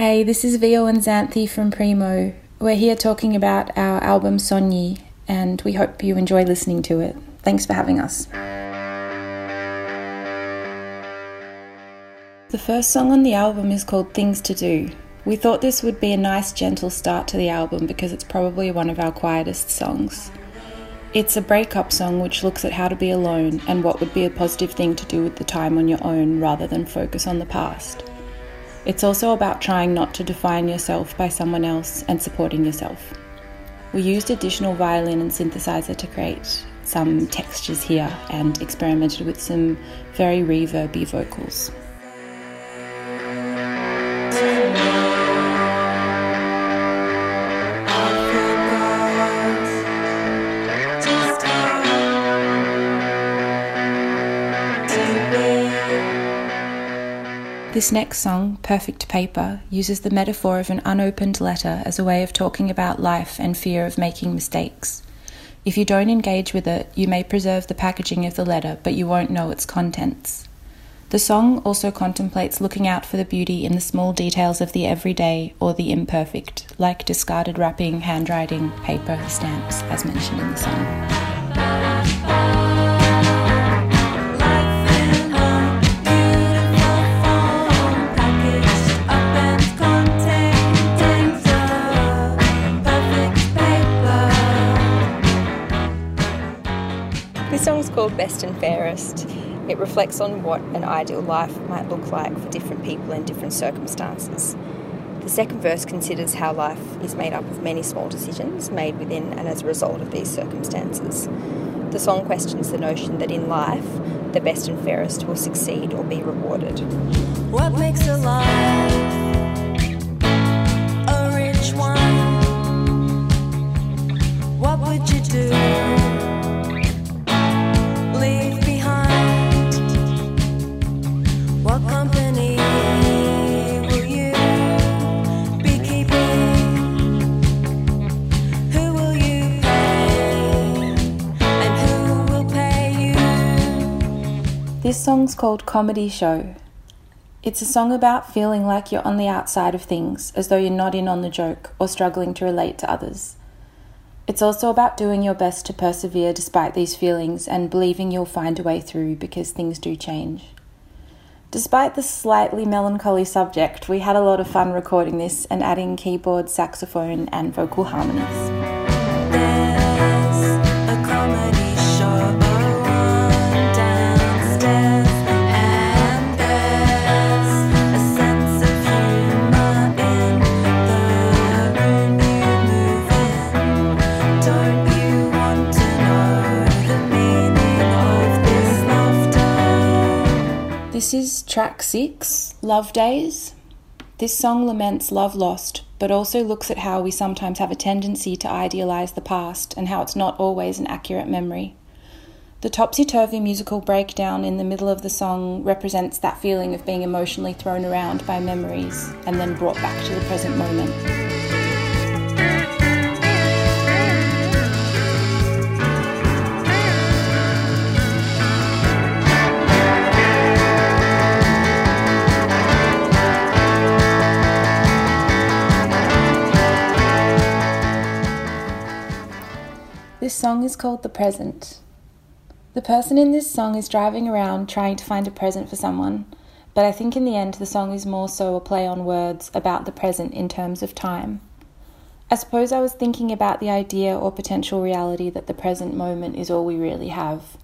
Hey, this is Vio and Xanthe from Primo. We're here talking about our album Sogni, and we hope you enjoy listening to it. Thanks for having us. The first song on the album is called Things to Do. We thought this would be a nice, gentle start to the album because it's probably one of our quietest songs. It's a breakup song which looks at how to be alone and what would be a positive thing to do with the time on your own rather than focus on the past. It's also about trying not to define yourself by someone else and supporting yourself. We used additional violin and synthesizer to create some textures here and experimented with some very reverby vocals. This next song, Perfect Paper, uses the metaphor of an unopened letter as a way of talking about life and fear of making mistakes. If you don't engage with it, you may preserve the packaging of the letter, but you won't know its contents. The song also contemplates looking out for the beauty in the small details of the everyday or the imperfect, like discarded wrapping, handwriting, paper, stamps, as mentioned in the song. Best and Fairest. It reflects on what an ideal life might look like for different people in different circumstances. The second verse considers how life is made up of many small decisions made within and as a result of these circumstances. The song questions the notion that in life, the best and fairest will succeed or be rewarded. What makes a life? What would you do? This song's called Comedy Show. It's a song about feeling like you're on the outside of things, as though you're not in on the joke or struggling to relate to others. It's also about doing your best to persevere despite these feelings and believing you'll find a way through because things do change. Despite the slightly melancholy subject, we had a lot of fun recording this and adding keyboard, saxophone, and vocal harmonies. Track six, Love Days. This song laments love lost, but also looks at how we sometimes have a tendency to idealize the past and how it's not always an accurate memory. The topsy turvy musical breakdown in the middle of the song represents that feeling of being emotionally thrown around by memories and then brought back to the present moment. Song is called The Present. The person in this song is driving around trying to find a present for someone, but I think in the end the song is more so a play on words about the present in terms of time. I suppose I was thinking about the idea or potential reality that the present moment is all we really have,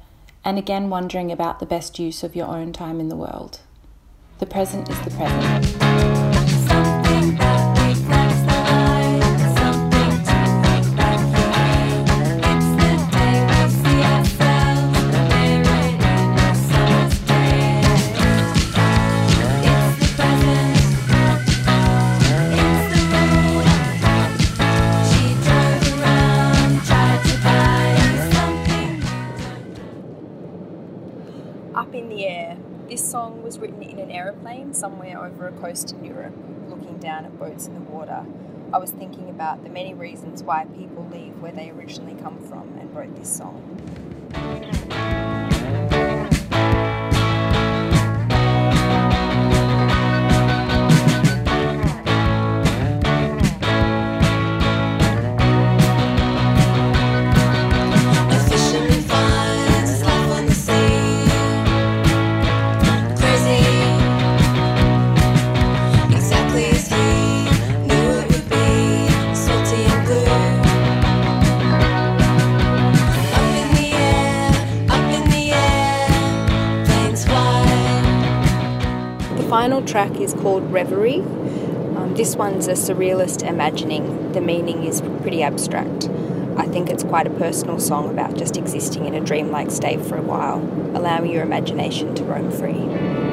and again wondering about the best use of your own time in the world. The present is the present. Up in the Air. This song was written in an aeroplane somewhere over a coast in Europe, looking down at boats in the water. I was thinking about the many reasons why people leave where they originally come from and wrote this song. Track is called Reverie. Um, this one's a surrealist imagining. The meaning is pretty abstract. I think it's quite a personal song about just existing in a dreamlike state for a while, allowing your imagination to roam free.